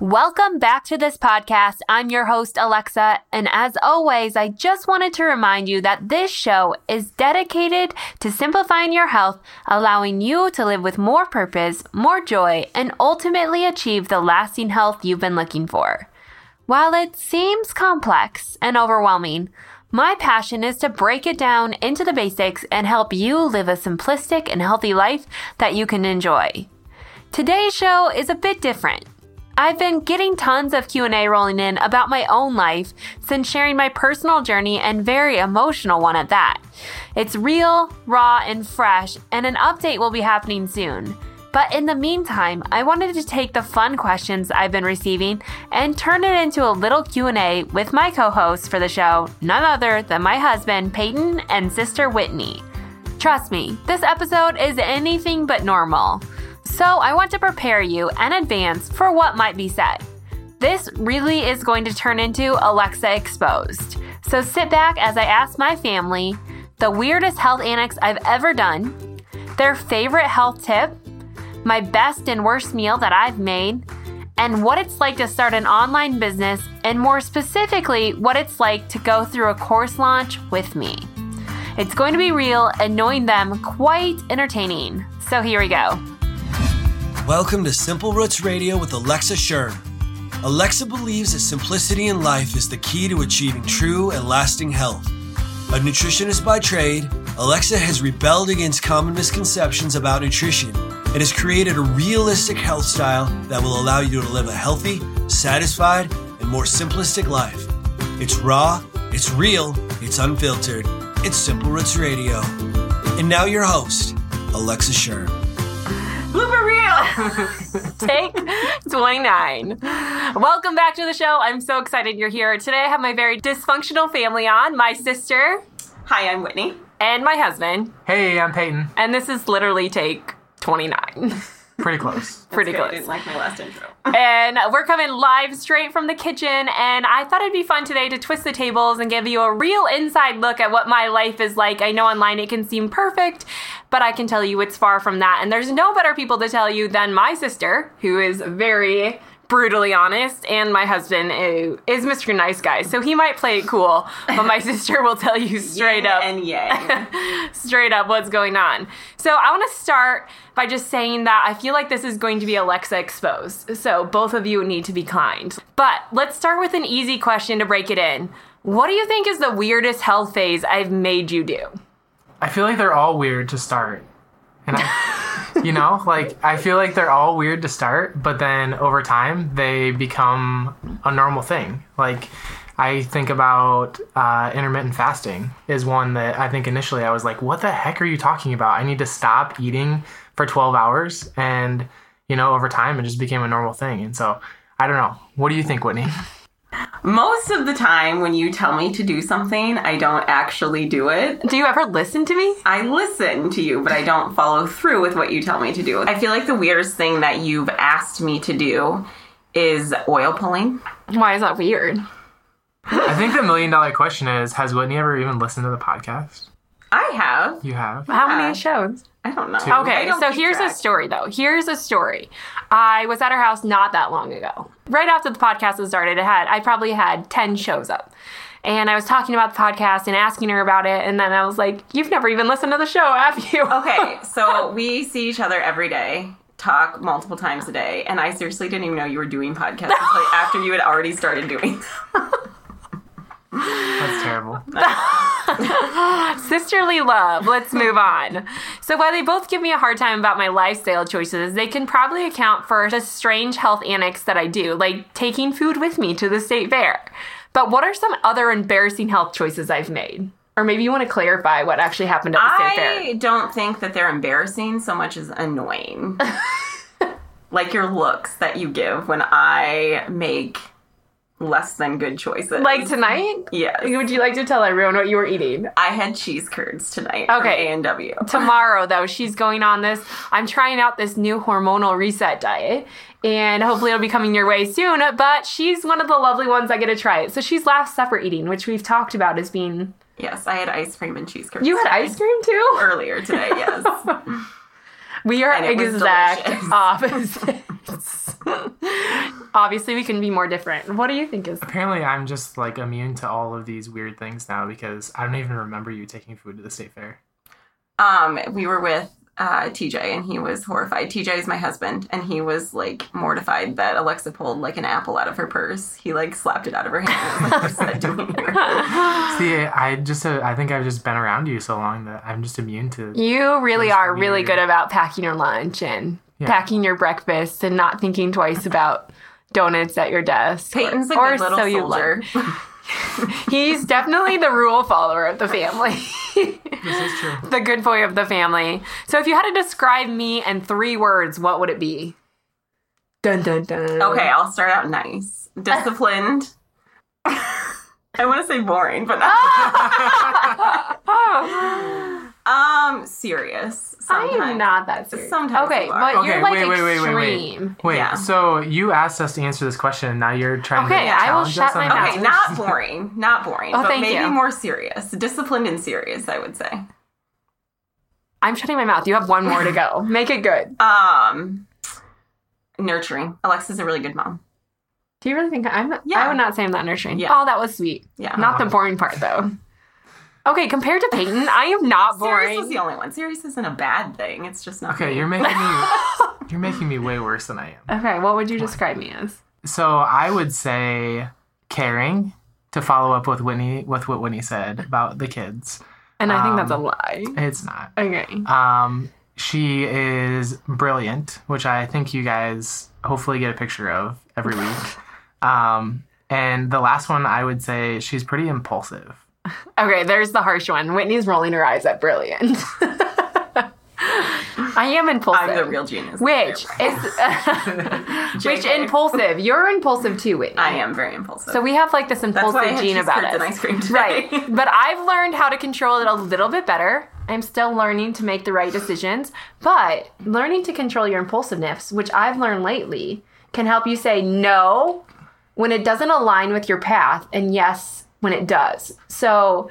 Welcome back to this podcast. I'm your host, Alexa. And as always, I just wanted to remind you that this show is dedicated to simplifying your health, allowing you to live with more purpose, more joy, and ultimately achieve the lasting health you've been looking for. While it seems complex and overwhelming, my passion is to break it down into the basics and help you live a simplistic and healthy life that you can enjoy. Today's show is a bit different. I've been getting tons of Q&A rolling in about my own life since sharing my personal journey and very emotional one at that. It's real, raw, and fresh, and an update will be happening soon. But in the meantime, I wanted to take the fun questions I've been receiving and turn it into a little Q&A with my co-hosts for the show, none other than my husband Payton and sister Whitney. Trust me, this episode is anything but normal. So I want to prepare you in advance for what might be said. This really is going to turn into Alexa Exposed. So sit back as I ask my family the weirdest health antics I've ever done, their favorite health tip, my best and worst meal that I've made, and what it's like to start an online business, and more specifically, what it's like to go through a course launch with me. It's going to be real and knowing them quite entertaining. So here we go. Welcome to Simple Roots Radio with Alexa Schirm. Alexa believes that simplicity in life is the key to achieving true and lasting health. A nutritionist by trade, Alexa has rebelled against common misconceptions about nutrition and has created a realistic health style that will allow you to live a healthy, satisfied, and more simplistic life. It's raw, it's real, it's unfiltered. It's Simple Roots Radio. And now your host, Alexa Schirm. Blooper reel! Take 29. Welcome back to the show. I'm so excited you're here. Today I have my very dysfunctional family on my sister. Hi, I'm Whitney. And my husband. Hey, I'm Payton. And this is literally take 29. Pretty close. Pretty Good. close. I didn't like my last intro. And we're coming live straight from the kitchen. And I thought it'd be fun today to twist the tables and give you a real inside look at what my life is like. I know online it can seem perfect, but I can tell you it's far from that. And there's no better people to tell you than my sister, who is very brutally honest, and my husband is Mr. Nice Guy. So he might play it cool, but my sister will tell you straight Yin up and yang. straight up what's going on. So I want to start by just saying that I feel like this is going to be Alexa exposed. So both of you need to be kind. But let's start with an easy question to break it in. What do you think is the weirdest health phase I've made you do? I feel like they're all weird to start. And I, you know, like I feel like they're all weird to start, but then over time they become a normal thing. Like I think about uh, intermittent fasting is one that I think initially I was like, "What the heck are you talking about? I need to stop eating for 12 hours." And you know, over time it just became a normal thing. And so I don't know. What do you think, Whitney? Most of the time, when you tell me to do something, I don't actually do it. Do you ever listen to me? I listen to you, but I don't follow through with what you tell me to do. I feel like the weirdest thing that you've asked me to do is oil pulling. Why is that weird? I think the million dollar question is: Has Whitney ever even listened to the podcast? I have. You have. How Yeah. many shows? I don't know. Two. I Okay, don't so keep here's a track. story though. Here's a story. I was at her house not that long ago. Right after the podcast was started, it had I probably had 10 shows up. And I was talking about the podcast and asking her about it, and then I was like, You've never even listened to the show, have you? Okay, so we see each other every day, talk multiple times a day, and I seriously didn't even know you were doing podcasts until after you had already started doing. That's terrible. Sisterly love. Let's move on. So while they both give me a hard time about my lifestyle choices, they can probably account for the strange health antics that I do, like taking food with me to the state fair. But what are some other embarrassing health choices I've made? Or maybe you want to clarify what actually happened at the state fair. I don't think that they're embarrassing so much as annoying. like your looks that you give when I make less than good choices. Like tonight? yes. Would you like to tell everyone what you were eating? I had cheese curds tonight. Okay. A and W. Tomorrow, though, she's going on this. I'm trying out this new hormonal reset diet, and hopefully it'll be coming your way soon. But she's one of the lovely ones I get to try it. So she's last supper eating, which we've talked about as being. Yes, I had ice cream and cheese curds. You had ice cream too? earlier today. Yes. We are And exact opposites. Obviously, we can be more different. What do you think is? Apparently, I'm just like immune to all of these weird things now because I don't even remember you taking food to the state fair. Um, we were with uh, TJ and he was horrified. TJ is my husband, and he was like mortified that Alexa pulled like an apple out of her purse. He like slapped it out of her hand. and like, "What's that doing here?" See, I just uh, I think I've just been around you so long that I'm just immune to. You really Those are really good about packing your lunch and Yeah. packing your breakfast and not thinking twice about donuts at your desk. Payton's a or, good little so soldier. learn. He's definitely the rule follower of the family. This is true. the good boy of the family. So if you had to describe me in three words, what would it be? Dun dun dun. Okay, I'll start out nice. Disciplined. I want to say boring, but not. um, serious. I am not that serious. Sometimes okay, you are. but Okay, you're like wait, wait, wait, wait, wait. Wait, Yeah. so you asked us to answer this question, and now you're trying to do that. Okay, to I will shut us my mouth. Okay, not boring. Not boring. Oh, but thank maybe you. more serious. Disciplined and serious, I would say. I'm shutting my mouth. You have one more to go. Make it good. Um nurturing. Alexa's a really good mom. Do you really think I'm? Yeah. I would not say I'm that nurturing. Yeah. Oh, that was sweet. Yeah. Not the boring part though. Okay, compared to Payton, I am not boring. Serious was the only one. Serious isn't a bad thing. It's just not Okay, me. you're making me you're making me way worse than I am. Okay, what would you describe me as? So I would say caring to follow up with Whitney with what Whitney said about the kids. And I think that's a Um, lie. It's not. Okay. Um, she is brilliant, which I think you guys hopefully get a picture of every week. Um, and the last one, I would say she's pretty impulsive. Okay, there's the harsh one. Whitney's rolling her eyes at brilliant. I am impulsive. I'm the real genius. Which is which impulsive. You're impulsive too, Whitney. I am very impulsive. So we have like this That's impulsive why I had gene about curds us. ice cream today. Right. But I've learned how to control it a little bit better. I'm still learning to make the right decisions, but learning to control your impulsiveness, which I've learned lately, can help you say no when it doesn't align with your path and yes when it does. So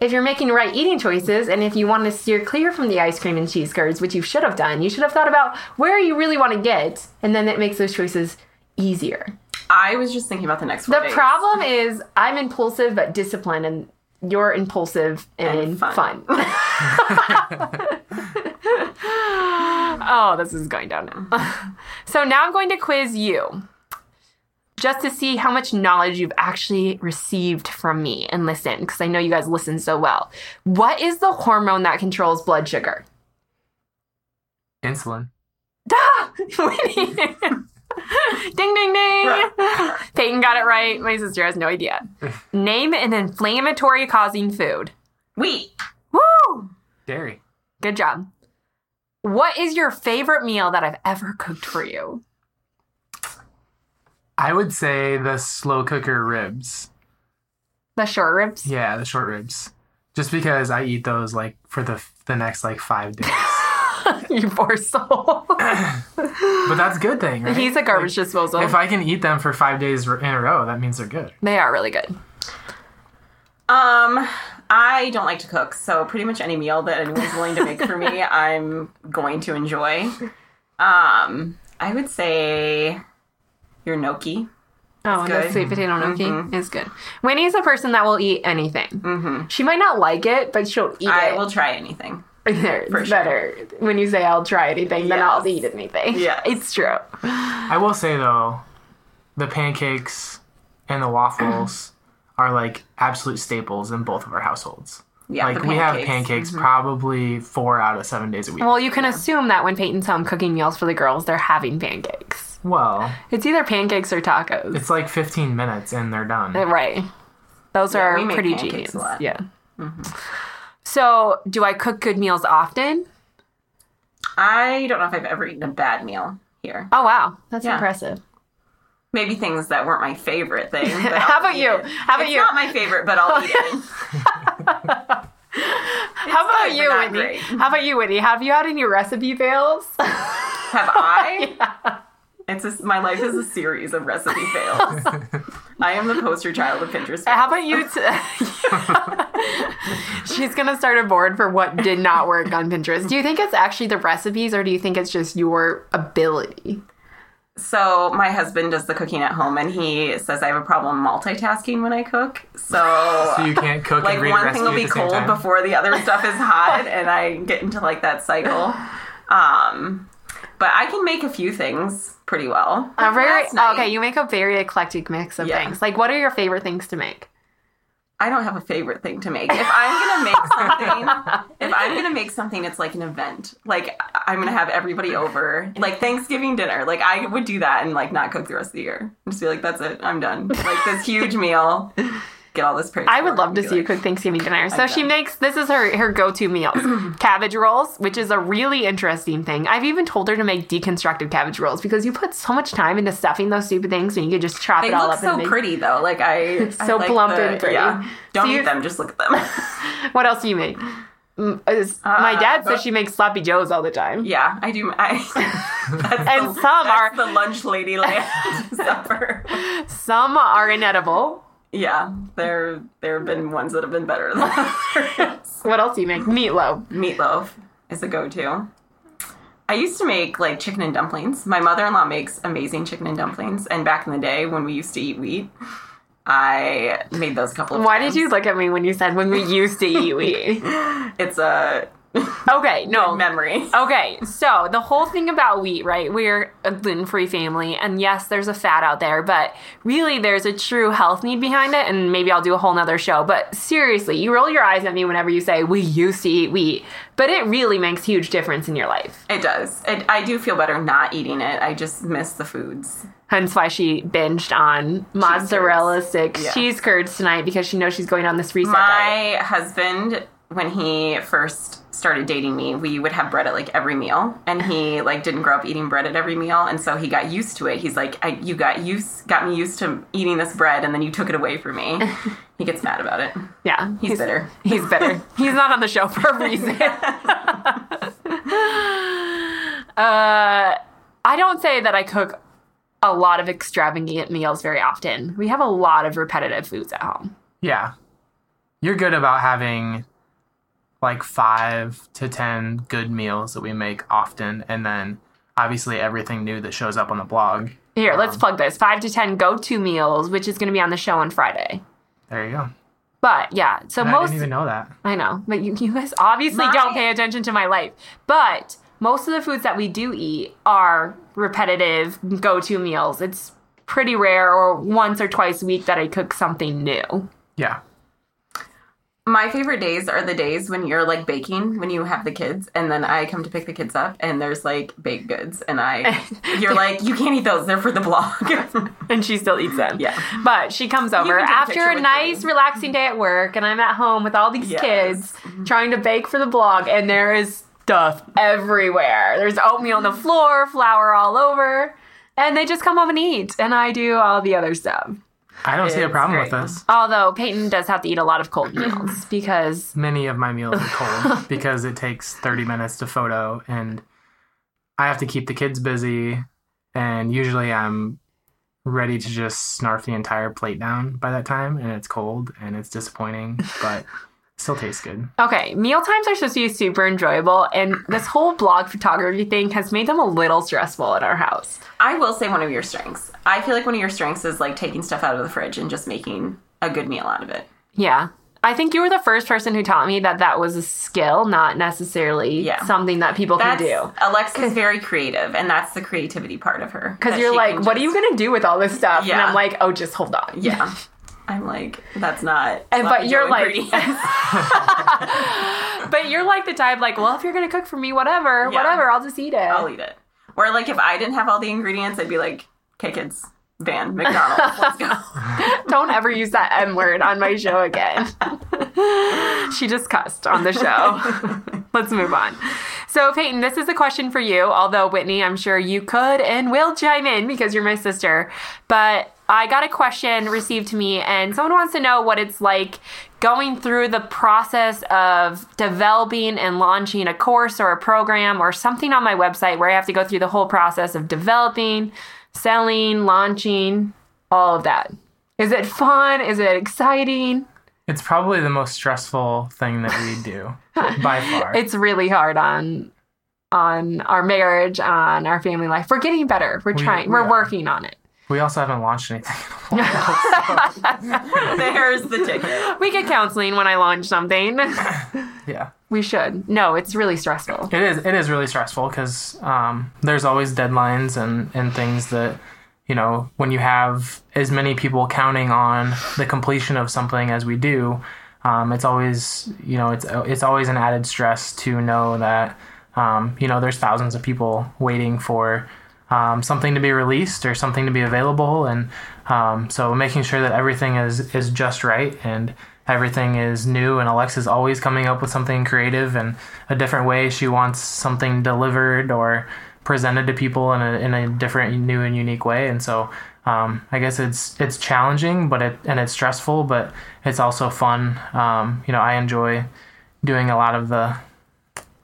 if you're making the right eating choices and if you want to steer clear from the ice cream and cheese curds, which you should have done, you should have thought about where you really want to get, and then it makes those choices easier. I was just thinking about the next four The days. problem is I'm impulsive but disciplined, and you're impulsive and, And fun. fun. oh, this is going down now. so now I'm going to quiz you just to see how much knowledge you've actually received from me and listen, because I know you guys listen so well. What is the hormone that controls blood sugar? Insulin. Ah! ding, ding, ding. Payton got it right. My sister has no idea. Name an inflammatory causing food. Wheat. Woo! Dairy. Good job. What is your favorite meal that I've ever cooked for you? I would say the slow cooker ribs. The short ribs. Yeah, the short ribs. Just because I eat those like for the the next like five days. you poor soul. but that's a good thing, right? He's a garbage Like, disposal. If I can eat them for five days in a row, that means they're good. they are really good. Um, I don't like to cook, so pretty much any meal that anyone's willing to make for me, I'm going to enjoy. Um, I would say your gnocchi. Oh, the good. sweet potato gnocchi is good. Whitney's a person that will eat anything. Mm-hmm. She might not like it, but she'll eat I it. will try anything. There, it's for sure. better when you say I'll try anything than I'll eat anything. Yeah, It's true. I will say though, the pancakes and the waffles are like absolute staples in both of our households. Yeah, like we have pancakes. Mm-hmm. pancakes probably four out of seven days a week. Well, you can assume that when Payton's home cooking meals for the girls, they're having pancakes. Well, It's either pancakes or tacos. it's like 15 minutes and they're done. Uh, right. Those Yeah, are we pretty pancakes genius. a lot. Yeah. Mm-hmm. So, do I cook good meals often? I don't know if I've ever eaten a bad meal here. Oh wow, that's Yeah. impressive. Maybe things that weren't my favorite thing. But How about you? it. How about it's you? not my favorite, but I'll eat it. How about you, Whitney? great. How about you, Whitney? Have you had any recipe fails? Have I? It's a, my life is a series of recipe fails. I am the poster child of Pinterest. How about you? T- She's gonna start a board for what did not work on Pinterest. Do you think it's actually the recipes, or do you think it's just your ability? So my husband does the cooking at home, and he says I have a problem multitasking when I cook. So, So you can't cook like and read one thing will be cold time? before the other stuff is hot, and I get into like that cycle. Um, but I can make a few things pretty well. A very okay. You make a very eclectic mix of Yeah. things. Like, what are your favorite things to make? I don't have a favorite thing to make. If I'm gonna make something, if I'm gonna make something, it's like an event. Like I'm gonna have everybody over, like Thanksgiving dinner. Like I would do that and like not cook the rest of the year. Just be like, that's it, I'm done. Like this huge meal, get all this praise. I would love to see you like, cook Thanksgiving dinner. So she makes this is her her go to meals: cabbage rolls, which is a really interesting thing. I've even told her to make deconstructed cabbage rolls because you put so much time into stuffing those stupid things and you could just chop They it all up. so and make- pretty though. Like I, I So like plump the- and pretty. Yeah. Don't So you- eat them. Just look at them. What else do you make? Mm, is- my Uh, dad says she makes sloppy joes all the time. yeah, I do. I, that's And the, some that's are- the lunch lady land supper. Some are inedible. Yeah, there there have been ones that have been better than others. What else do you make? Meatloaf. Meatloaf is a go-to. I used to make like chicken and dumplings. My mother-in-law makes amazing chicken and dumplings, and back in the day when we used to eat wheat, I made those a couple of Why times. did you look at me when you said when we used to eat wheat? It's a Okay, no. memory. Okay, so the whole thing about wheat, right? We're a gluten free family, and yes, there's a fat out there, but really there's a true health need behind it, and maybe I'll do a whole nother show. But seriously, you roll your eyes at me whenever you say we used to eat wheat, but it really makes huge difference in your life. It does. It, I do feel better not eating it. I just miss the foods. Hence why she binged on mozzarella sticks, Yeah. cheese curds tonight because she knows she's going on this reset diet. My husband, when he first started dating me, we would have bread at like every meal, and he like didn't grow up eating bread at every meal, and so he got used to it. He's like, I, "You got used, got me used to eating this bread, and then you took it away from me." he gets mad about it. Yeah, He's bitter. He's bitter. he's not on the show for a reason. uh, I don't say that I cook a lot of extravagant meals very often. We have a lot of repetitive foods at home. Yeah. You're good about having like five to ten good meals that we make often, and then obviously everything new that shows up on the blog. Here, let's um, plug this five to 10 go to meals, which is going to be on the show on Friday. There you go. But yeah, so I most I didn't even know that. I know, but you, you guys obviously My- don't pay attention to my life. But most of the foods that we do eat are repetitive go to meals. It's pretty rare or once or twice a week that I cook something new. Yeah. My favorite days are the days when you're like baking when you have the kids, and then I come to pick the kids up, and there's like baked goods, and I, you're like, you can't eat those; they're for the blog. And she still eats them. Yeah. But she comes over take a after a nice, me. relaxing day at work, and I'm at home with all these Yes. kids mm-hmm. trying to bake for the blog, and there is stuff everywhere. There's oatmeal on the floor, flour all over, and they just come home and eat, and I do all the other stuff. I don't see a problem with this. Although Payton does have to eat a lot of cold meals because Many of my meals are cold because it takes 30 minutes to photo, and I have to keep the kids busy. And usually I'm ready to just snarf the entire plate down by that time, and it's cold and it's disappointing, but still tastes good. okay, meal times are supposed to be super enjoyable, and this whole blog photography thing has made them a little stressful at our house. I will say one of your strengths. I feel like one of your strengths is like taking stuff out of the fridge and just making a good meal out of it. Yeah. I think you were the first person who taught me that that was a skill, not necessarily Yeah. something that people That's can do. Alexa's very creative, and that's the creativity part of her. Because you're like, can what are you going to do with all this stuff? And I'm like, oh, just hold on. Yeah, I'm like, that's not. And but you're like, but you're like the type like, well, if you're gonna cook for me, whatever, Yeah. whatever, I'll just eat it. I'll eat it. Or like if I didn't have all the ingredients, I'd be like, okay, kids, van, McDonald's, let's go. Don't ever use that M word on my show again. she just cussed on the show. Let's move on. So, Payton, this is a question for you. Although, Whitney, I'm sure you could and will chime in because you're my sister. But I got a question received to me, and someone wants to know what it's like going through the process of developing and launching a course or a program or something on my website where I have to go through the whole process of developing, selling, launching, all of that. Is it fun? Is it exciting? It's probably the most stressful thing that we do by far. It's really hard on on our marriage, on our family life. We're getting better. We're trying. we We're are. working on it. We also haven't launched anything. in a while. There's the ticket. We get counseling when I launch something. yeah. we should. No, it's really stressful. It is. It is really stressful because um, there's always deadlines and and things that you know when you have as many people counting on the completion of something as we do, um, it's always you know it's it's always an added stress to know that um, you know there's thousands of people waiting for um, something to be released or something to be available, and um, so making sure that everything is is just right and everything is new and Alexa's always coming up with something creative and a different way. She wants something delivered or presented to people in a, in a different new and unique way and so um, I guess it's it's challenging but it and it's stressful but it's also fun. Um, you know I enjoy doing a lot of the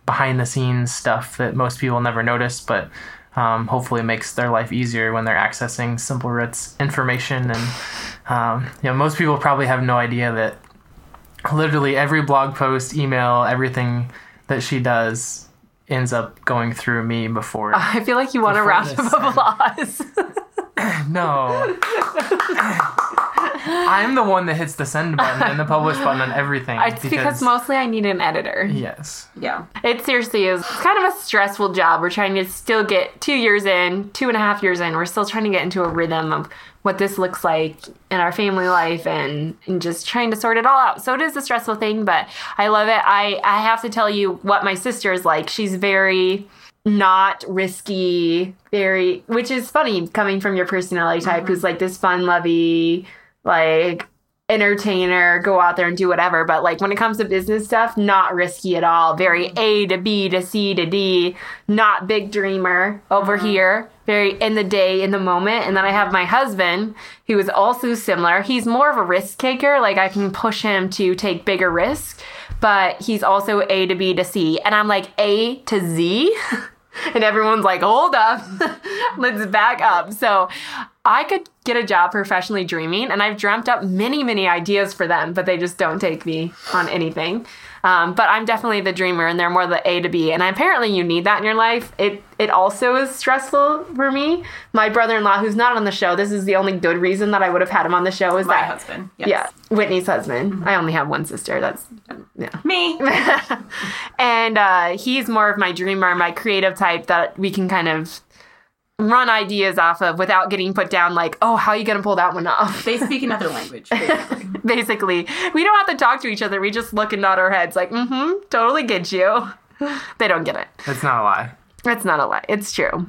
behind the scenes stuff that most people never notice but um, hopefully it makes their life easier when they're accessing Simple information and um, you know most people probably have no idea that literally every blog post, email, everything that she does ends up going through me before. I feel like you want a round of applause. no. I'm the one that hits the send button and the publish button on everything. it's because mostly I need an editor. Yes. Yeah. It seriously is kind of a stressful job. We're trying to still get two years in, two and a half years in. We're still trying to get into a rhythm of what this looks like in our family life and, and just trying to sort it all out. So it is a stressful thing, but I love it. I, I have to tell you what my sister is like. She's very not risky, very, which is funny coming from your personality type, mm-hmm. who's like this fun lovey, like entertainer, go out there and do whatever. But like when it comes to business stuff, not risky at all. Very mm-hmm. A to B to C to D, not big dreamer over mm-hmm. here. Very in the day, in the moment. And then I have my husband, who is also similar. He's more of a risk taker. Like I can push him to take bigger risks, but he's also A to B to C. And I'm like A to Z. and everyone's like, hold up, let's back up. So I could get a job professionally dreaming, and I've dreamt up many, many ideas for them, but they just don't take me on anything. Um, but I'm definitely the dreamer, and they're more the A to B. And apparently, you need that in your life. It it also is stressful for me. My brother-in-law, who's not on the show, this is the only good reason that I would have had him on the show. Is My that husband. Yes. yeah, Whitney's husband. I only have one sister. That's yeah Me. and uh, he's more of my dreamer, my creative type that we can kind of run ideas off of without getting put down like, oh, how are you going to pull that one off? They speak another language. basically. Basically, we don't have to talk to each other. We just look and nod our heads like, mm-hmm, totally get you. They don't get it. It's not a lie. It's not a lie. It's true.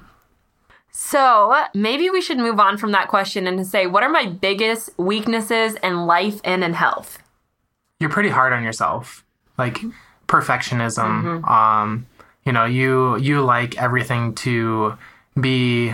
So maybe we should move on from that question and say, what are my biggest weaknesses in life and in health? You're pretty hard on yourself. Like perfectionism. Um, you know, you you like everything to be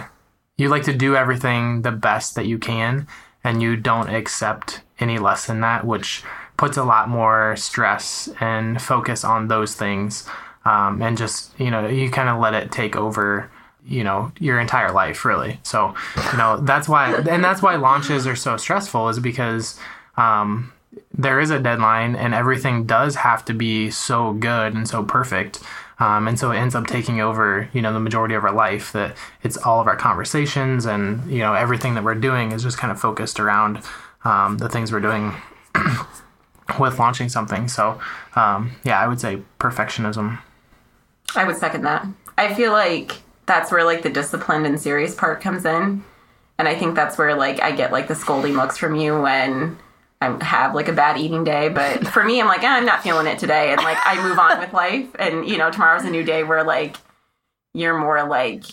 you like to do everything the best that you can and you don't accept any less than that, which puts a lot more stress and focus on those things. Um, and just, you know, you kind of let it take over, you know, your entire life, really. So, you know, that's why, and that's why launches are so stressful, is because um, there is a deadline and everything does have to be so good and so perfect. Um, and so it ends up taking over, you know, the majority of our life. That it's all of our conversations and you know everything that we're doing is just kind of focused around um, the things we're doing with launching something. So um, yeah, I would say perfectionism. I would second that. I feel like that's where like the disciplined and serious part comes in. And I think that's where like I get like the scolding looks from you when I have like a bad eating day. But for me, I'm like, eh, I'm not feeling it today. And like I move on with life. And you know, tomorrow's a new day where like you're more like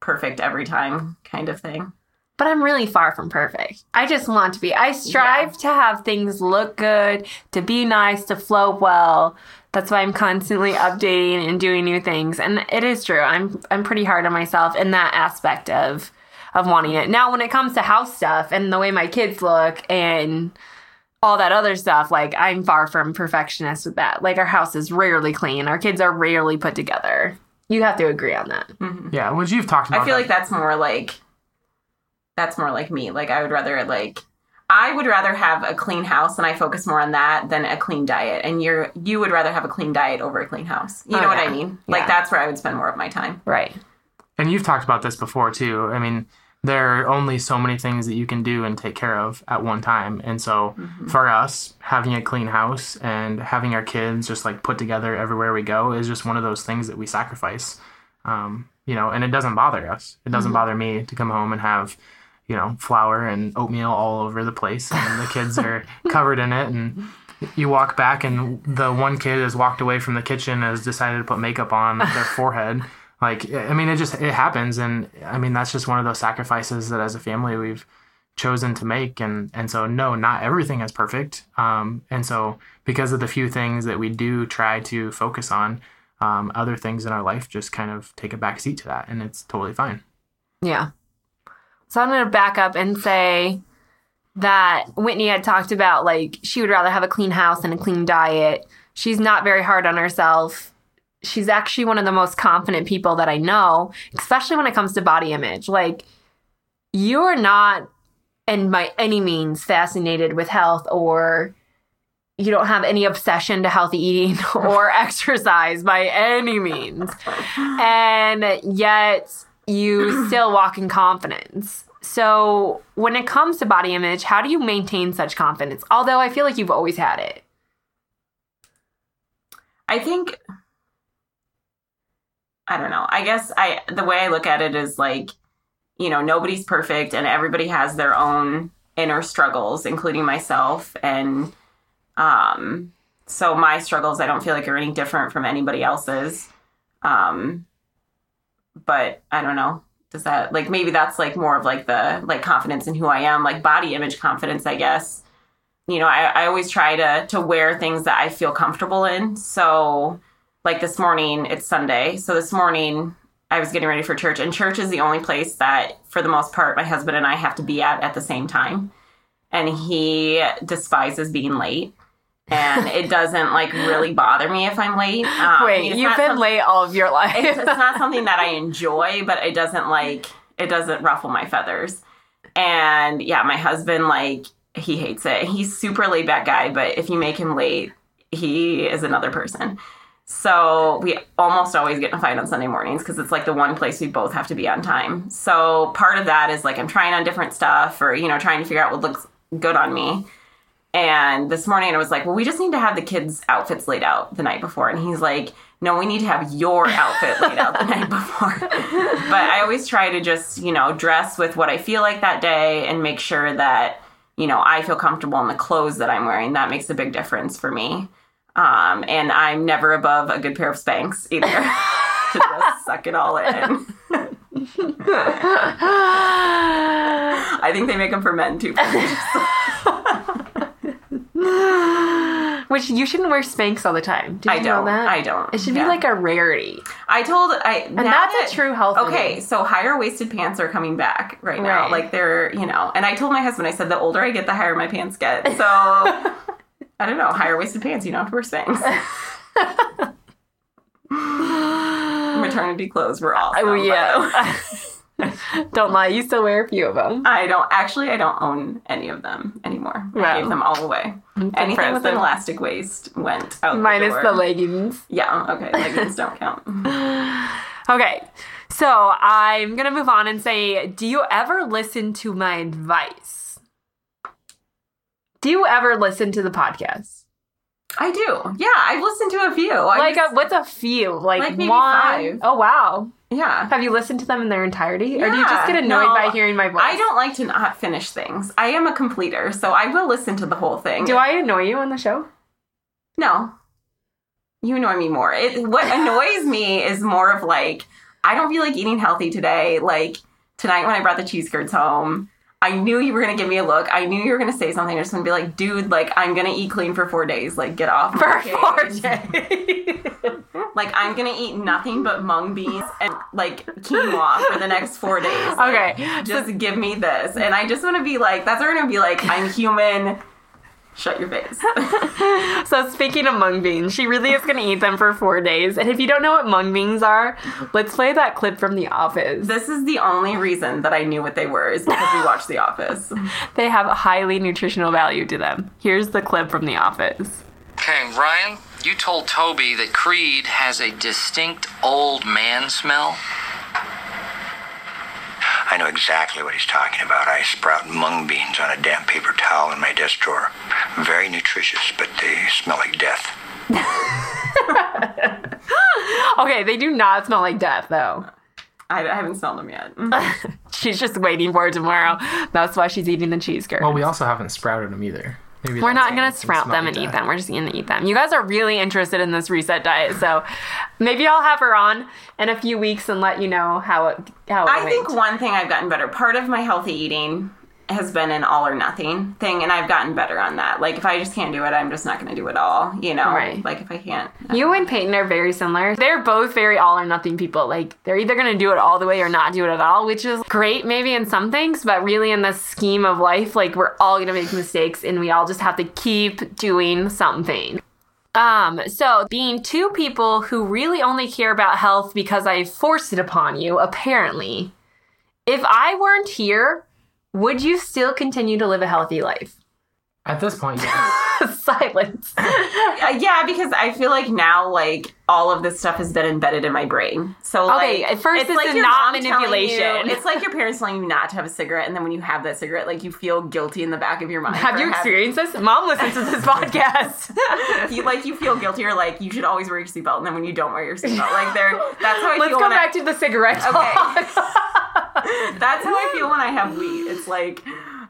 perfect every time kind of thing. but I'm really far from perfect. I just want to be. I strive to have things look good, to be nice, to flow well. That's why I'm constantly updating and doing new things. And it is true. I'm I'm pretty hard on myself in that aspect of of wanting it. Now when it comes to house stuff and the way my kids look and all that other stuff, like I'm far from perfectionist with that. Like our house is rarely clean. Our kids are rarely put together. You have to agree on that. Mm-hmm. Yeah, which you've talked about. I feel that. like that's more like that's more like me. Like I would rather like I would rather have a clean house and I focus more on that than a clean diet. And you're you would rather have a clean diet over a clean house. You Oh, know what. I mean? Like Yeah. that's where I would spend more of my time. Right. And you've talked about this before too. I mean, there are only so many things that you can do and take care of at one time. And so for us, having a clean house and having our kids just like put together everywhere we go is just one of those things that we sacrifice. Um, you know, and it doesn't bother us. It doesn't bother me to come home and have, you know, flour and oatmeal all over the place and the kids are covered in it and you walk back and the one kid has walked away from the kitchen has decided to put makeup on their forehead like i mean it just it happens and i mean that's just one of those sacrifices that as a family we've chosen to make and and so no not everything is perfect um and so because of the few things that we do try to focus on um other things in our life just kind of take a back seat to that and it's totally fine Yeah. So I'm going to back up and say that Whitney had talked about like she would rather have a clean house and a clean diet. She's not very hard on herself. She's actually one of the most confident people that I know, especially when it comes to body image. Like you are not and by any means fascinated with health or you don't have any obsession to healthy eating or exercise by any means. And yet you still walk in confidence. So, when it comes to body image, how do you maintain such confidence? Although I feel like you've always had it. I think I don't know. I guess I the way I look at it is like, you know, nobody's perfect and everybody has their own inner struggles, including myself. And um so my struggles I don't feel like are any different from anybody else's. Um but I don't know. Does that like maybe that's like more of like the like confidence in who I am, like body image confidence, I guess you know, I, I always try to to wear things that I feel comfortable in. So like this morning, it's Sunday. So this morning I was getting ready for church and church is the only place that for the most part my husband and I have to be at at the same time. And he despises being late. And it doesn't like really bother me if I'm late. Um, Wait, you've been late all of your life. it's, it's not something that I enjoy, but it doesn't like it doesn't ruffle my feathers. And yeah, my husband like he hates it. He's super laid back guy, but if you make him late, he is another person. So we almost always get in a fight on Sunday mornings because it's like the one place we both have to be on time. So part of that is like I'm trying on different stuff or you know trying to figure out what looks good on me. And this morning I was like, well, we just need to have the kids' outfits laid out the night before. And he's like, no, we need to have your outfit laid out the night before. but I always try to just, you know, dress with what I feel like that day and make sure that, you know, I feel comfortable in the clothes that I'm wearing. That makes a big difference for me. Um, and I'm never above a good pair of Spanx either to just suck it all in. I think they make them for men too. Which you shouldn't wear Spanx all the time. Did you I don't. know that? I don't. It should Yeah. be like a rarity. I told I And that's a true health Okay, thing. so higher waisted pants are coming back right now. Right. Like they're you know, and I told my husband I said the older I get, the higher my pants get. So I don't know, higher waisted pants. You don't have to wear Spanx. Maternity clothes were awesome. Oh by the way. yeah. don't lie, you still wear a few of them. I don't actually. I don't own any of them anymore. I gave them all away. Anything with an elastic waist went out. Minus the, the leggings. Yeah. Okay. Leggings don't count. Okay, so I'm gonna move on and say, do you ever listen to my advice? Do you ever listen to the podcast? I do. Yeah, I've listened to a few. I Like, just- a, what's a few? Like, Like one? five. Oh wow! yeah. Have you listened to them in their entirety, or do you just get annoyed no, by hearing my voice? I don't like to not finish things. I am a completer, so I will listen to the whole thing. Do I annoy you on the show? No. You annoy me more. It, what annoys me is more of like, I don't feel like eating healthy today. Like tonight when I brought the cheese curds home, I knew you were gonna give me a look. I knew you were gonna say something. You're just gonna be like, dude, like I'm gonna eat clean for four days. Like get off For four days. Like I'm gonna eat nothing but mung beans and like quinoa for the next four days. okay. just give me this. And I just want to be like, that's what I'm to be like. I'm human. Shut your face. So speaking of mung beans, she really is going to eat them for four days. And if you don't know what mung beans are, let's play that clip from The Office. this is the only reason that I knew what they were is because we watched The Office. They have a highly nutritional value to them. Here's the clip from The Office. Okay, Ryan, you told Toby that Creed has a distinct old man smell. I know exactly what he's talking about. I sprout mung beans on a damp paper towel in my desk drawer. Very nutritious, but they smell like death. Okay, they do not smell like death, though. I, I haven't smelled them yet. Mm. She's just waiting for tomorrow. That's why she's eating the cheese curds. Well, we also haven't sprouted them either. Maybe We're not going to sprout them like and eat them. We're just going to eat them. You guys are really interested in this reset diet, so maybe I'll have her on in a few weeks and let you know how it how it I think one thing I've gotten better. Part of my healthy eating has been an all or nothing thing, and I've gotten better on that. Like if I just can't do it, I'm just not going to do it all. You know, Right. like if I can't. You and Payton are very similar. They're both very all or nothing people. Like they're either going to do it all the way or not do it at all, which is great maybe in some things, but really in the scheme of life, like we're all going to make mistakes and we all just have to keep doing something. Um, so being two people who really only care about health because I forced it upon you, apparently, if I weren't here, would you still continue to live a healthy life? At this point, yeah. Silence. Uh, yeah, because I feel like now, like all of this stuff has been embedded in my brain. So, Okay, like, at first it's this like not manipulation. You, it's like your parents telling you not to have a cigarette, and then when you have that cigarette, like you feel guilty in the back of your mind. Have for you having- experienced this? Mom listens to this podcast. you like you feel guilty or like you should always wear your seatbelt and then when you don't wear your seatbelt like there that's how I Let's feel go when back to the cigarette talk. That's how I feel when I have wheat it's like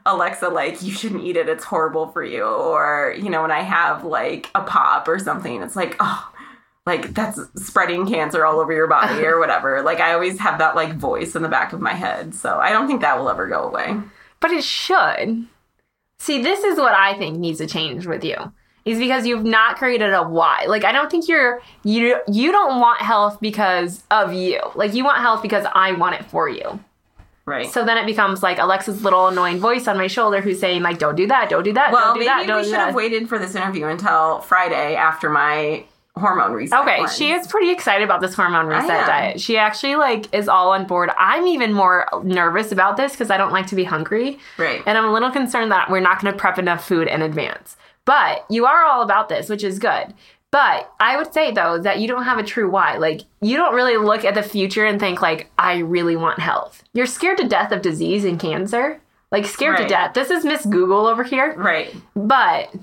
Alexa like you shouldn't eat it it's horrible for you or you know when I have like a pop or something it's like oh like that's spreading cancer all over your body or whatever like I always have that like voice in the back of my head so I don't think that will ever go away But it should. See, this is what I think needs to change with you. Is because you've not created a why. Like I don't think you're you you don't want health because of you. Like you want health because I want it for you. Right So then it becomes like Alexa's little annoying voice on my shoulder who's saying like don't do that, don't do that, well don't do maybe that, don't we should have waited for this interview until Friday after my hormone reset Okay, one. she is pretty excited about this hormone reset diet. She actually like is all on board. I'm even more nervous about this because I don't like to be hungry. Right. And I'm a little concerned that we're not going to prep enough food in advance. But you are all about this, which is good. But I would say though that you don't have a true why. Like you don't really look at the future and think like I really want health. You're scared to death of disease and cancer. Like scared to death. This is Miss Google over here. Right. But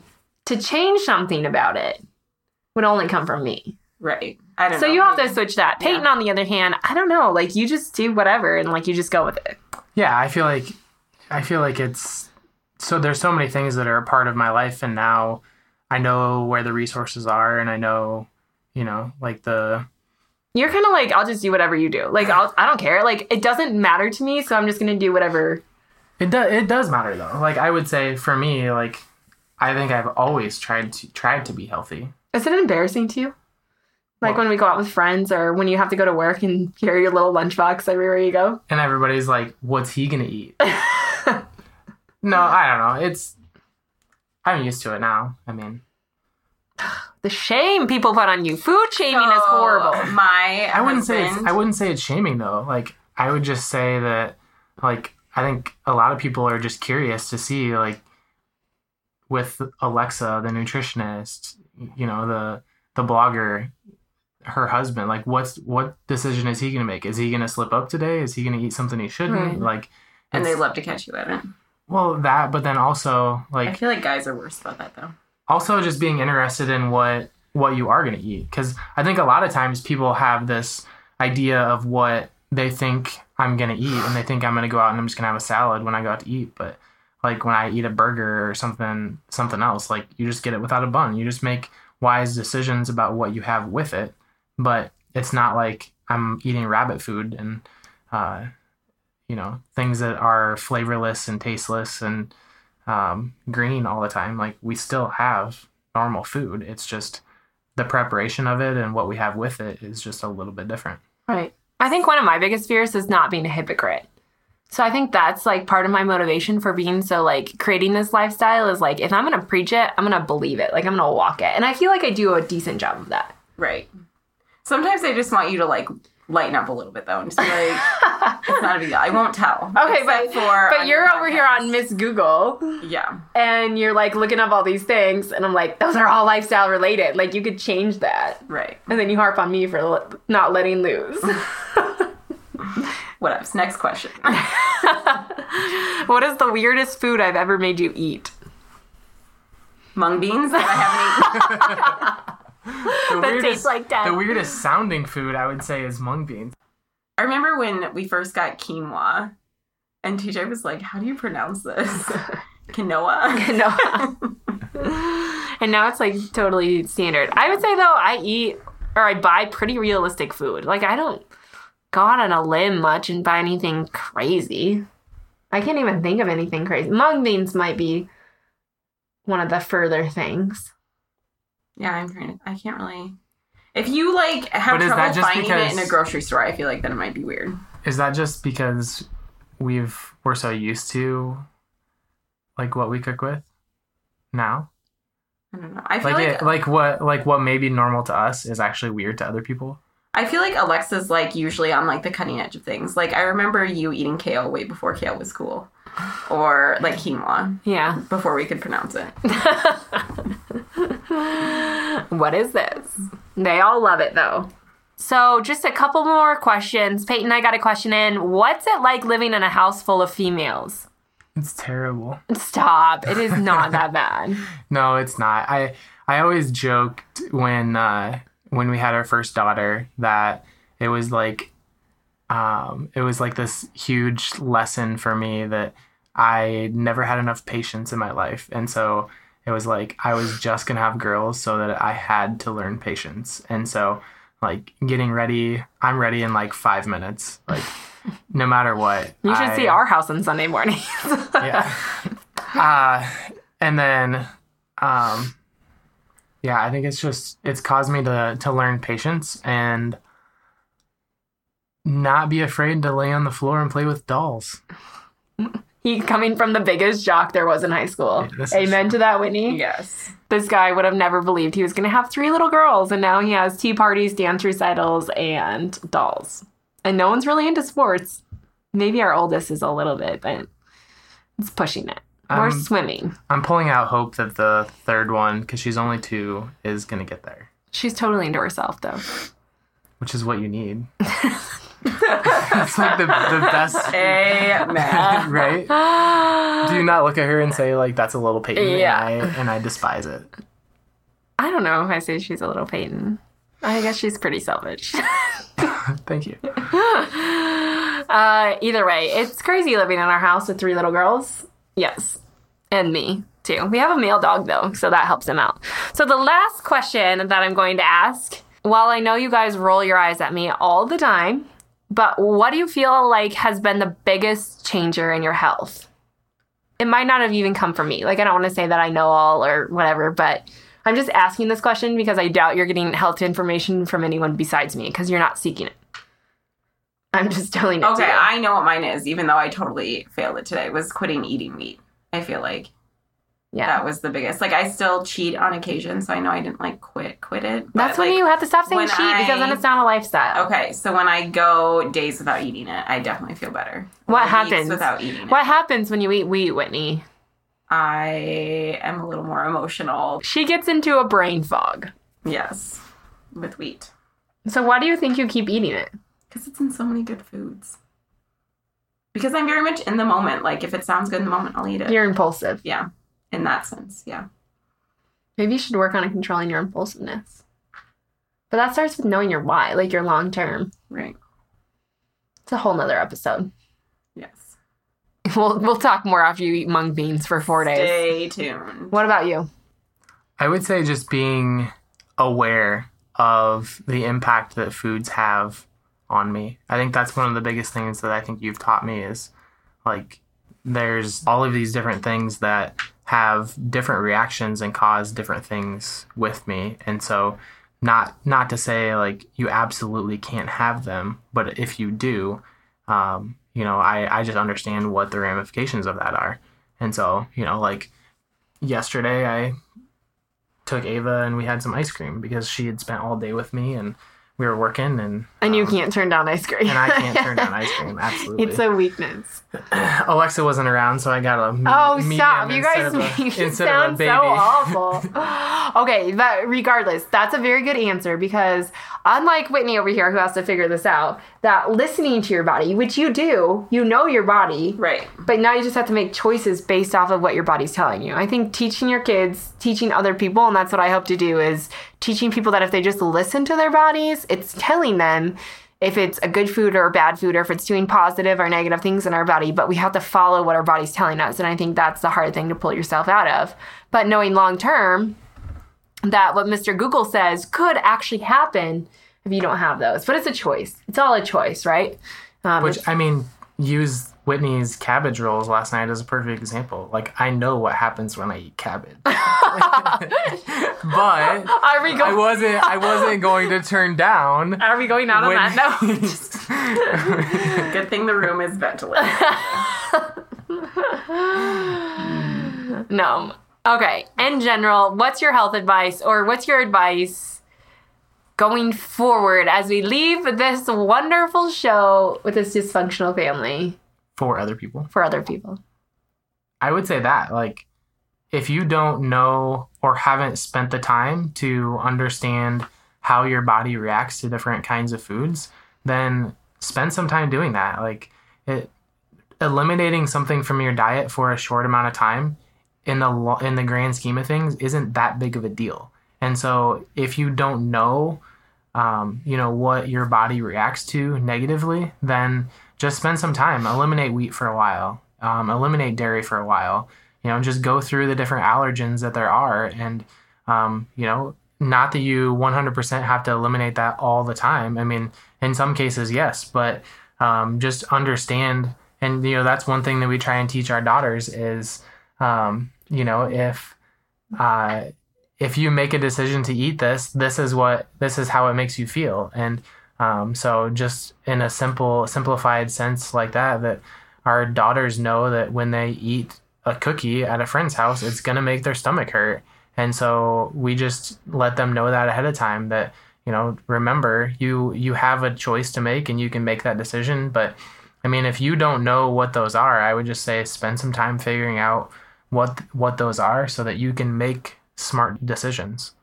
to change something about it would only come from me. Right. I don't So know. you have to switch that. Payton, on the other hand, I don't know. Like you just do whatever and like you just go with it. yeah, I feel like I feel like it's so there's so many things that are a part of my life and now I know where the resources are and I know, you know, like the You're kind of like I'll just do whatever you do. Like I'll, I don't care. Like it doesn't matter to me, so I'm just gonna do whatever. It does. It does matter though. Like I would say for me, like I think I've always tried to tried to be healthy. Is it embarrassing to you? Like Well- when we go out with friends or when you have to go to work and carry your little lunchbox everywhere you go. And everybody's like, "What's he gonna eat?" no, I don't know. It's I'm used to it now. I mean, The shame people put on you. Food shaming is horrible. My I wouldn't say it's, I wouldn't say it's shaming though. Like I would just say that like I think a lot of people are just curious to see like with Alexa, the nutritionist, you know, the the blogger, her husband, like what's what decision is he gonna make? Is he gonna slip up today? Is he gonna eat something he shouldn't? Right. Like and they love to catch you at it. Well that, but then also like I feel like guys are worse about that though. also just being interested in what what you are going to eat. Because i think a lot of times people have this idea of what they think i'm going to eat and they think i'm going to go out and i'm just going to have a salad when i go out to eat. But like when i eat a burger or something something else like you just get it without a bun. You just make wise decisions about what you have with it. But it's not like i'm eating rabbit food and uh, you know things that are flavorless and tasteless and um, green all the time. Like we still have normal food. It's just the preparation of it and what we have with it is just a little bit different. Right. I think one of my biggest fears is not being a hypocrite. So I think that's like part of my motivation for being so like creating this lifestyle is like if I'm gonna preach it, I'm gonna believe it. Like I'm gonna walk it. And I feel like I do a decent job of that. Right. Sometimes they just want you to like lighten up a little bit though and just be like, it's not a big deal. I won't tell. Okay, but for but you're your over here on Miss Google Yeah. and you're like looking up all these things and I'm like, those are all lifestyle related. Like you could change that. Right. And then you harp on me for le- not letting loose. What else? Next question. what is the weirdest food I've ever made you eat? Mung beans that I haven't eaten. The That tastes like death. The weirdest sounding food I would say is mung beans. I remember when we first got quinoa, and TJ was like, "How do you pronounce this?" Quinoa. no. and now it's like totally standard. I would say though, I eat or I buy pretty realistic food. Like I don't go out on a limb much and buy anything crazy. I can't even think of anything crazy. Mung beans might be one of the further things. Yeah, I'm trying to. I can't really. If you like have But is trouble that just finding it in a grocery store, I feel like that it might be weird. Is that just because we've we're so used to like what we cook with now? I don't know. I feel Like like, it, like what like what may be normal to us is actually weird to other people. I feel like Alexa's like usually on like the cutting edge of things. Like I remember you eating kale way before kale was cool, or like quinoa Yeah. before we could pronounce it. What is this? They all love it though. So, just a couple more questions. Payton, I got a question in. What's it like living in a house full of females? It's terrible. Stop. It is not that bad. No, it's not. I I always joked when uh, when we had our first daughter that it was like um, it was like this huge lesson for me that I never had enough patience in my life, and so it was like I was just gonna have girls so that I had to learn patience, and so like getting ready, I'm ready in like five minutes, like no matter what. You should I- see our house on Sunday mornings. yeah. Uh, and then, um, yeah, I think it's just it's caused me to to learn patience and not be afraid to lay on the floor and play with dolls. he coming from the biggest jock there was in high school. Yeah, this is Amen to that, Whitney. Yes. This guy would have never believed he was going to have three little girls, and now he has tea parties, dance recitals, and dolls. And no one's really into sports. Maybe our oldest is a little bit, but it's pushing it. Or Um, swimming. I'm pulling out hope that the third one, because she's only two, is gonna get there, She's totally into herself, though. which is what you need. it's like the the best, Amen. right? Do you not look at her and say like that's a little Payton? Yeah. and I, and I despise it. I don't know if I say she's a little Payton. I guess she's pretty selfish. Thank you. Uh, either way, it's crazy living in our house with three little girls. Yes. And me, too. We have a male dog, though, so that helps him out. So, the last question that I'm going to ask while I know you guys roll your eyes at me all the time, but what do you feel like has been the biggest changer in your health? It might not have even come from me. Like, I don't want to say that I know all or whatever, but I'm just asking this question because I doubt you're getting health information from anyone besides me because you're not seeking it. I'm just telling it to Okay, you. I know what mine is, even though I totally failed it today, was quitting eating meat. I feel like yeah. that was the biggest. Like I still cheat on occasion, so I know I didn't like quit quit it. That's when like, you have to stop saying cheat because then it's not a lifestyle. Okay, so when I go days without eating it, I definitely feel better. What happens? without eating it? What happens when you eat wheat, Whitney? I am a little more emotional. She gets into a brain fog. Yes, with wheat So why do you think you keep eating it? because it's in so many good foods. Because I'm very much in the moment. Like if it sounds good in the moment, I'll eat it. You're impulsive. yeah, in that sense, yeah. Maybe you should work on controlling your impulsiveness. But that starts with knowing your why, like your long term. Right. It's a whole nother episode. Yes. We'll we'll talk more after you eat mung beans for four days. Stay tuned. What about you? I would say just being aware of the impact that foods have on me. I think that's one of the biggest things that I think you've taught me is like there's all of these different things that have different reactions and cause different things with me. And so not not to say like you absolutely can't have them, but if you do, um, you know, I, I just understand what the ramifications of that are. And so, you know, like yesterday I took Ava and we had some ice cream because she had spent all day with me and we were working and And you um, can't turn down ice cream. and I can't turn down ice cream. Absolutely. it's a weakness. Alexa wasn't around, so I got a me- Oh, stop. You guys of a- make me instead of a sound so awful. okay, but regardless, that's a very good answer because unlike Whitney over here who has to figure this out, that listening to your body, which you do, you know your body. Right. But now you just have to make choices based off of what your body's telling you. I think teaching your kids, teaching other people, and that's what I hope to do is teaching people that if they just listen to their bodies, it's telling them if it's a good food or a bad food or if it's doing positive or negative things in our body, but we have to follow what our body's telling us. And I think that's the hard thing to pull yourself out of. But knowing long term that what Mr. Google says could actually happen if you don't have those. But it's a choice. It's all a choice, right? Um, Which I mean, use Whitney's cabbage rolls last night is a perfect example. Like I know what happens when I eat cabbage, but are we I going? wasn't. I wasn't going to turn down. Are we going out on that note? Good thing the room is ventilated. No. Okay. In general, what's your health advice or what's your advice going forward as we leave this wonderful show with this dysfunctional family for other people. for other people? I would say that like if you don't know or haven't spent the time to understand how your body reacts to different kinds of foods, then spend some time doing that. Like it eliminating something from your diet for a short amount of time in the lo- in the grand scheme of things isn't that big of a deal. And so if you don't know um, you know what your body reacts to negatively, then just spend some time. Eliminate wheat for a while. Um, eliminate dairy for a while. You know, just go through the different allergens that there are, and um, you know, not that you 100% have to eliminate that all the time. I mean, in some cases, yes, but um, just understand. And you know, that's one thing that we try and teach our daughters is, um, you know, if uh, if you make a decision to eat this, this is what this is how it makes you feel. And um, so just in a simple simplified sense like that, that our daughters know that when they eat a cookie at a friend's house, it's gonna make their stomach hurt. And so we just let them know that ahead of time that, you know, remember you you have a choice to make and you can make that decision. But I mean if you don't know what those are, I would just say spend some time figuring out what what those are so that you can make smart decisions.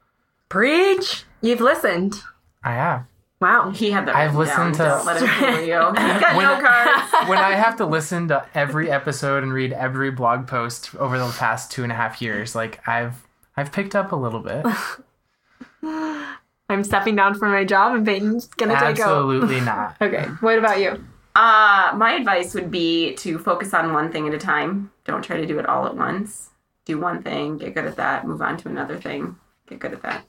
Preach. You've listened. I have. Wow. He had that. I've listened down. to- Don't let him fool you. He's got When- no cards. when I have to listen to every episode and read every blog post over the past two and a half years, like I've I've picked up a little bit. I'm stepping down from my job and Payton's gonna take over. Absolutely not. Okay. What about you? Uh, my advice would be to focus on one thing at a time. Don't try to do it all at once. Do one thing, get good at that, move on to another thing, get good at that.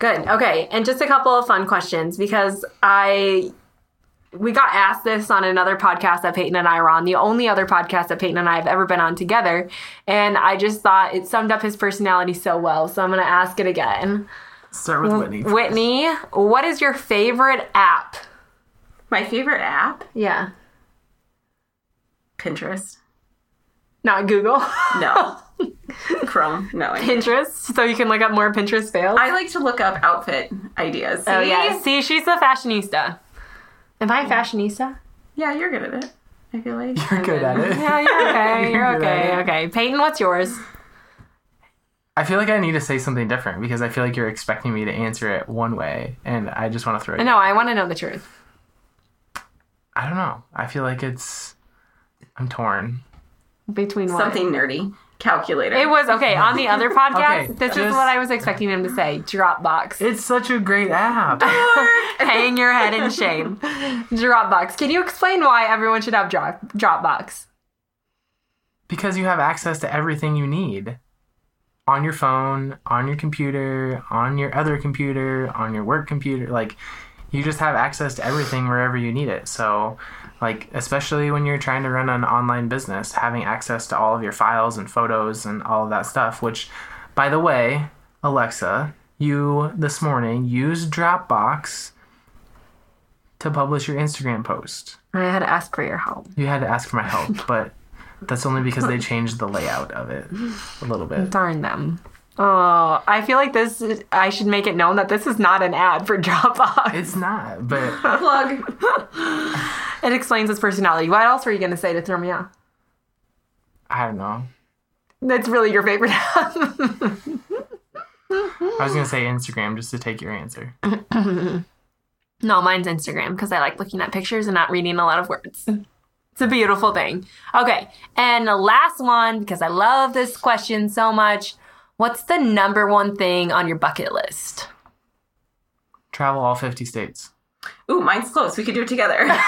Good. Okay. And just a couple of fun questions because I we got asked this on another podcast that Payton and I were on, the only other podcast that Payton and I have ever been on together. And I just thought it summed up his personality so well. So I'm gonna ask it again. Start with Whitney. Whitney, what is your favorite app? My favorite app, Yeah. Pinterest. Not Google. No. Chrome. No. I- Pinterest. So you can look up more Pinterest fails. I like to look up outfit ideas. oh See? yeah. See, she's a fashionista. Am I a fashionista? Yeah, you're good at it. I feel like You're good at it. Yeah, you're okay. You're You're okay. right. Okay. Payton, what's yours? I feel like I need to say something different because I feel like you're expecting me to answer it one way, and I just want to throw it. No, I want to know the truth. I don't know. I feel like it's. I'm torn. Between what? Something nerdy. Calculator. It was okay on the other podcast. Okay, this is what I was expecting him to say. Dropbox. It's such a great app. Hang your head in shame. Dropbox. Can you explain why everyone should have drop Dropbox? because you have access to everything you need on your phone, on your computer, on your other computer, on your work computer. Like, you just have access to everything wherever you need it. So, like, especially when you're trying to run an online business, having access to all of your files and photos and all of that stuff, which, by the way, Alexa, you this morning used Dropbox to publish your Instagram post. I had to ask for your help. You had to ask for my help, but that's only because they changed the layout of it a little bit. Darn them. Oh, I feel like this. Is, I should make it known that this is not an ad for Dropbox. It's not, but Plug. It explains his personality. What else were you going to say to throw me off? I don't know. That's really your favorite app. I was gonna say Instagram just to take your answer. no, mine's Instagram because I like looking at pictures and not reading a lot of words. It's a beautiful thing. Okay, and the last one because I love this question so much. What's the number one thing on your bucket list? Travel all 50 states. Ooh, mine's close. We could do it together.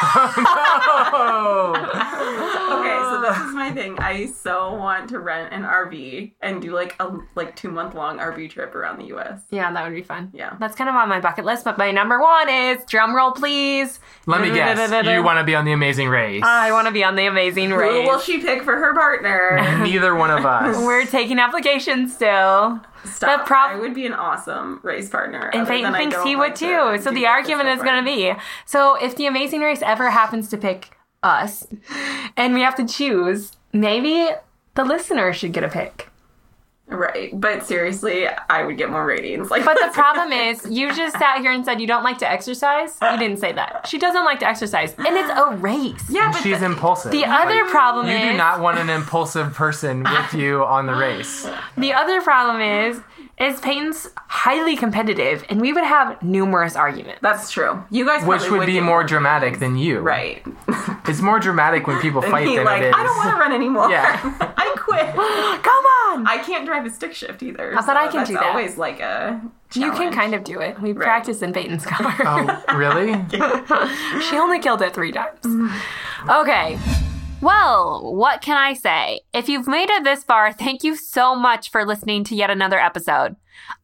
Oh! okay, so this is my thing. I so want to rent an RV and do like a like two month long RV trip around the U.S. Yeah, that would be fun. Yeah. That's kind of on my bucket list, but my number one is drum roll, please. Let me guess. Do you want to be on the amazing race. I want to be on the amazing Race. Who race. will she pick for her partner? Neither one of us. We're taking applications still. Stop. The prob- I would be an awesome race partner. And other Payton thinks he would too. So the argument is going to be so if the Amazing Race ever happens to pick us and we have to choose, maybe the listener should get a pick. Right, but seriously, I would get more ratings. Like, But the problem is, you just sat here and said you don't like to exercise. You didn't say that. She doesn't like to exercise, and it's a race. yeah, And but she's the- impulsive. The other problem you is You do not want an impulsive person with you on the race. the other problem is is Payton's highly competitive, and we would have numerous arguments. that's true. You guys, Which probably would be more dramatic than you. right. It's more dramatic when people fight He than like, it is. I don't want to run anymore. Yeah. I quit. Come on, I can't drive a stick shift either. I thought I can that's do that. It's always like a. you can kind of do it. We practiced in Payton's car. Oh, really? She only killed it three times. Okay. Well, what can I say? If you've made it this far, thank you so much for listening to yet another episode.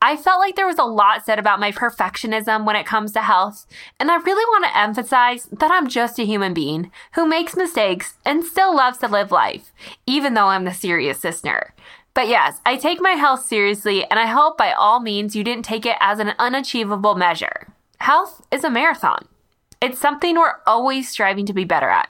I felt like there was a lot said about my perfectionism when it comes to health, and I really want to emphasize that I'm just a human being who makes mistakes and still loves to live life, even though I'm the serious listener. But yes, I take my health seriously, and I hope by all means you didn't take it as an unachievable measure. Health is a marathon. It's something we're always striving to be better at.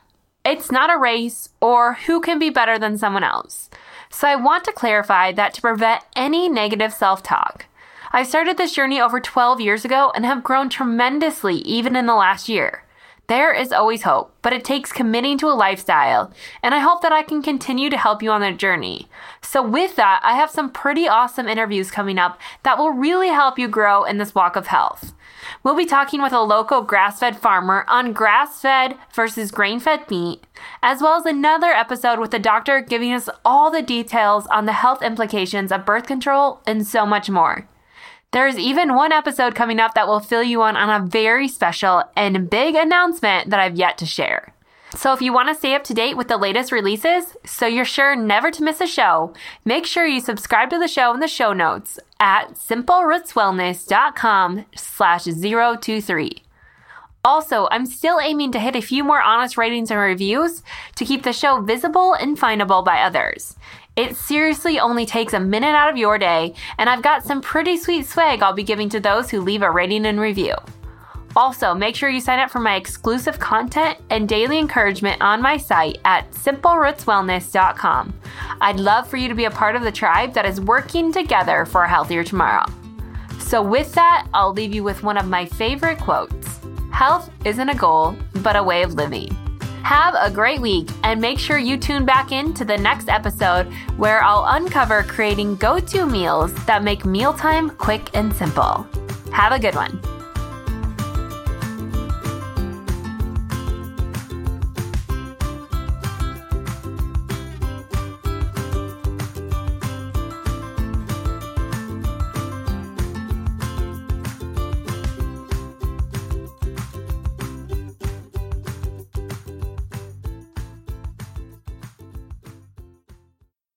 It's not a race or who can be better than someone else. So I want to clarify that to prevent any negative self talk. I started this journey over 12 years ago and have grown tremendously even in the last year. There is always hope, but it takes committing to a lifestyle, and I hope that I can continue to help you on that journey. So, with that, I have some pretty awesome interviews coming up that will really help you grow in this walk of health. We'll be talking with a local grass fed farmer on grass fed versus grain fed meat, as well as another episode with a doctor giving us all the details on the health implications of birth control and so much more. There's even one episode coming up that will fill you in on a very special and big announcement that I've yet to share. So if you want to stay up to date with the latest releases, so you're sure never to miss a show, make sure you subscribe to the show in the show notes at simplerootswellness.com slash 023. Also, I'm still aiming to hit a few more honest ratings and reviews to keep the show visible and findable by others. It seriously only takes a minute out of your day, and I've got some pretty sweet swag I'll be giving to those who leave a rating and review. Also, make sure you sign up for my exclusive content and daily encouragement on my site at simplerootswellness.com. I'd love for you to be a part of the tribe that is working together for a healthier tomorrow. So, with that, I'll leave you with one of my favorite quotes Health isn't a goal, but a way of living. Have a great week and make sure you tune back in to the next episode where I'll uncover creating go to meals that make mealtime quick and simple. Have a good one.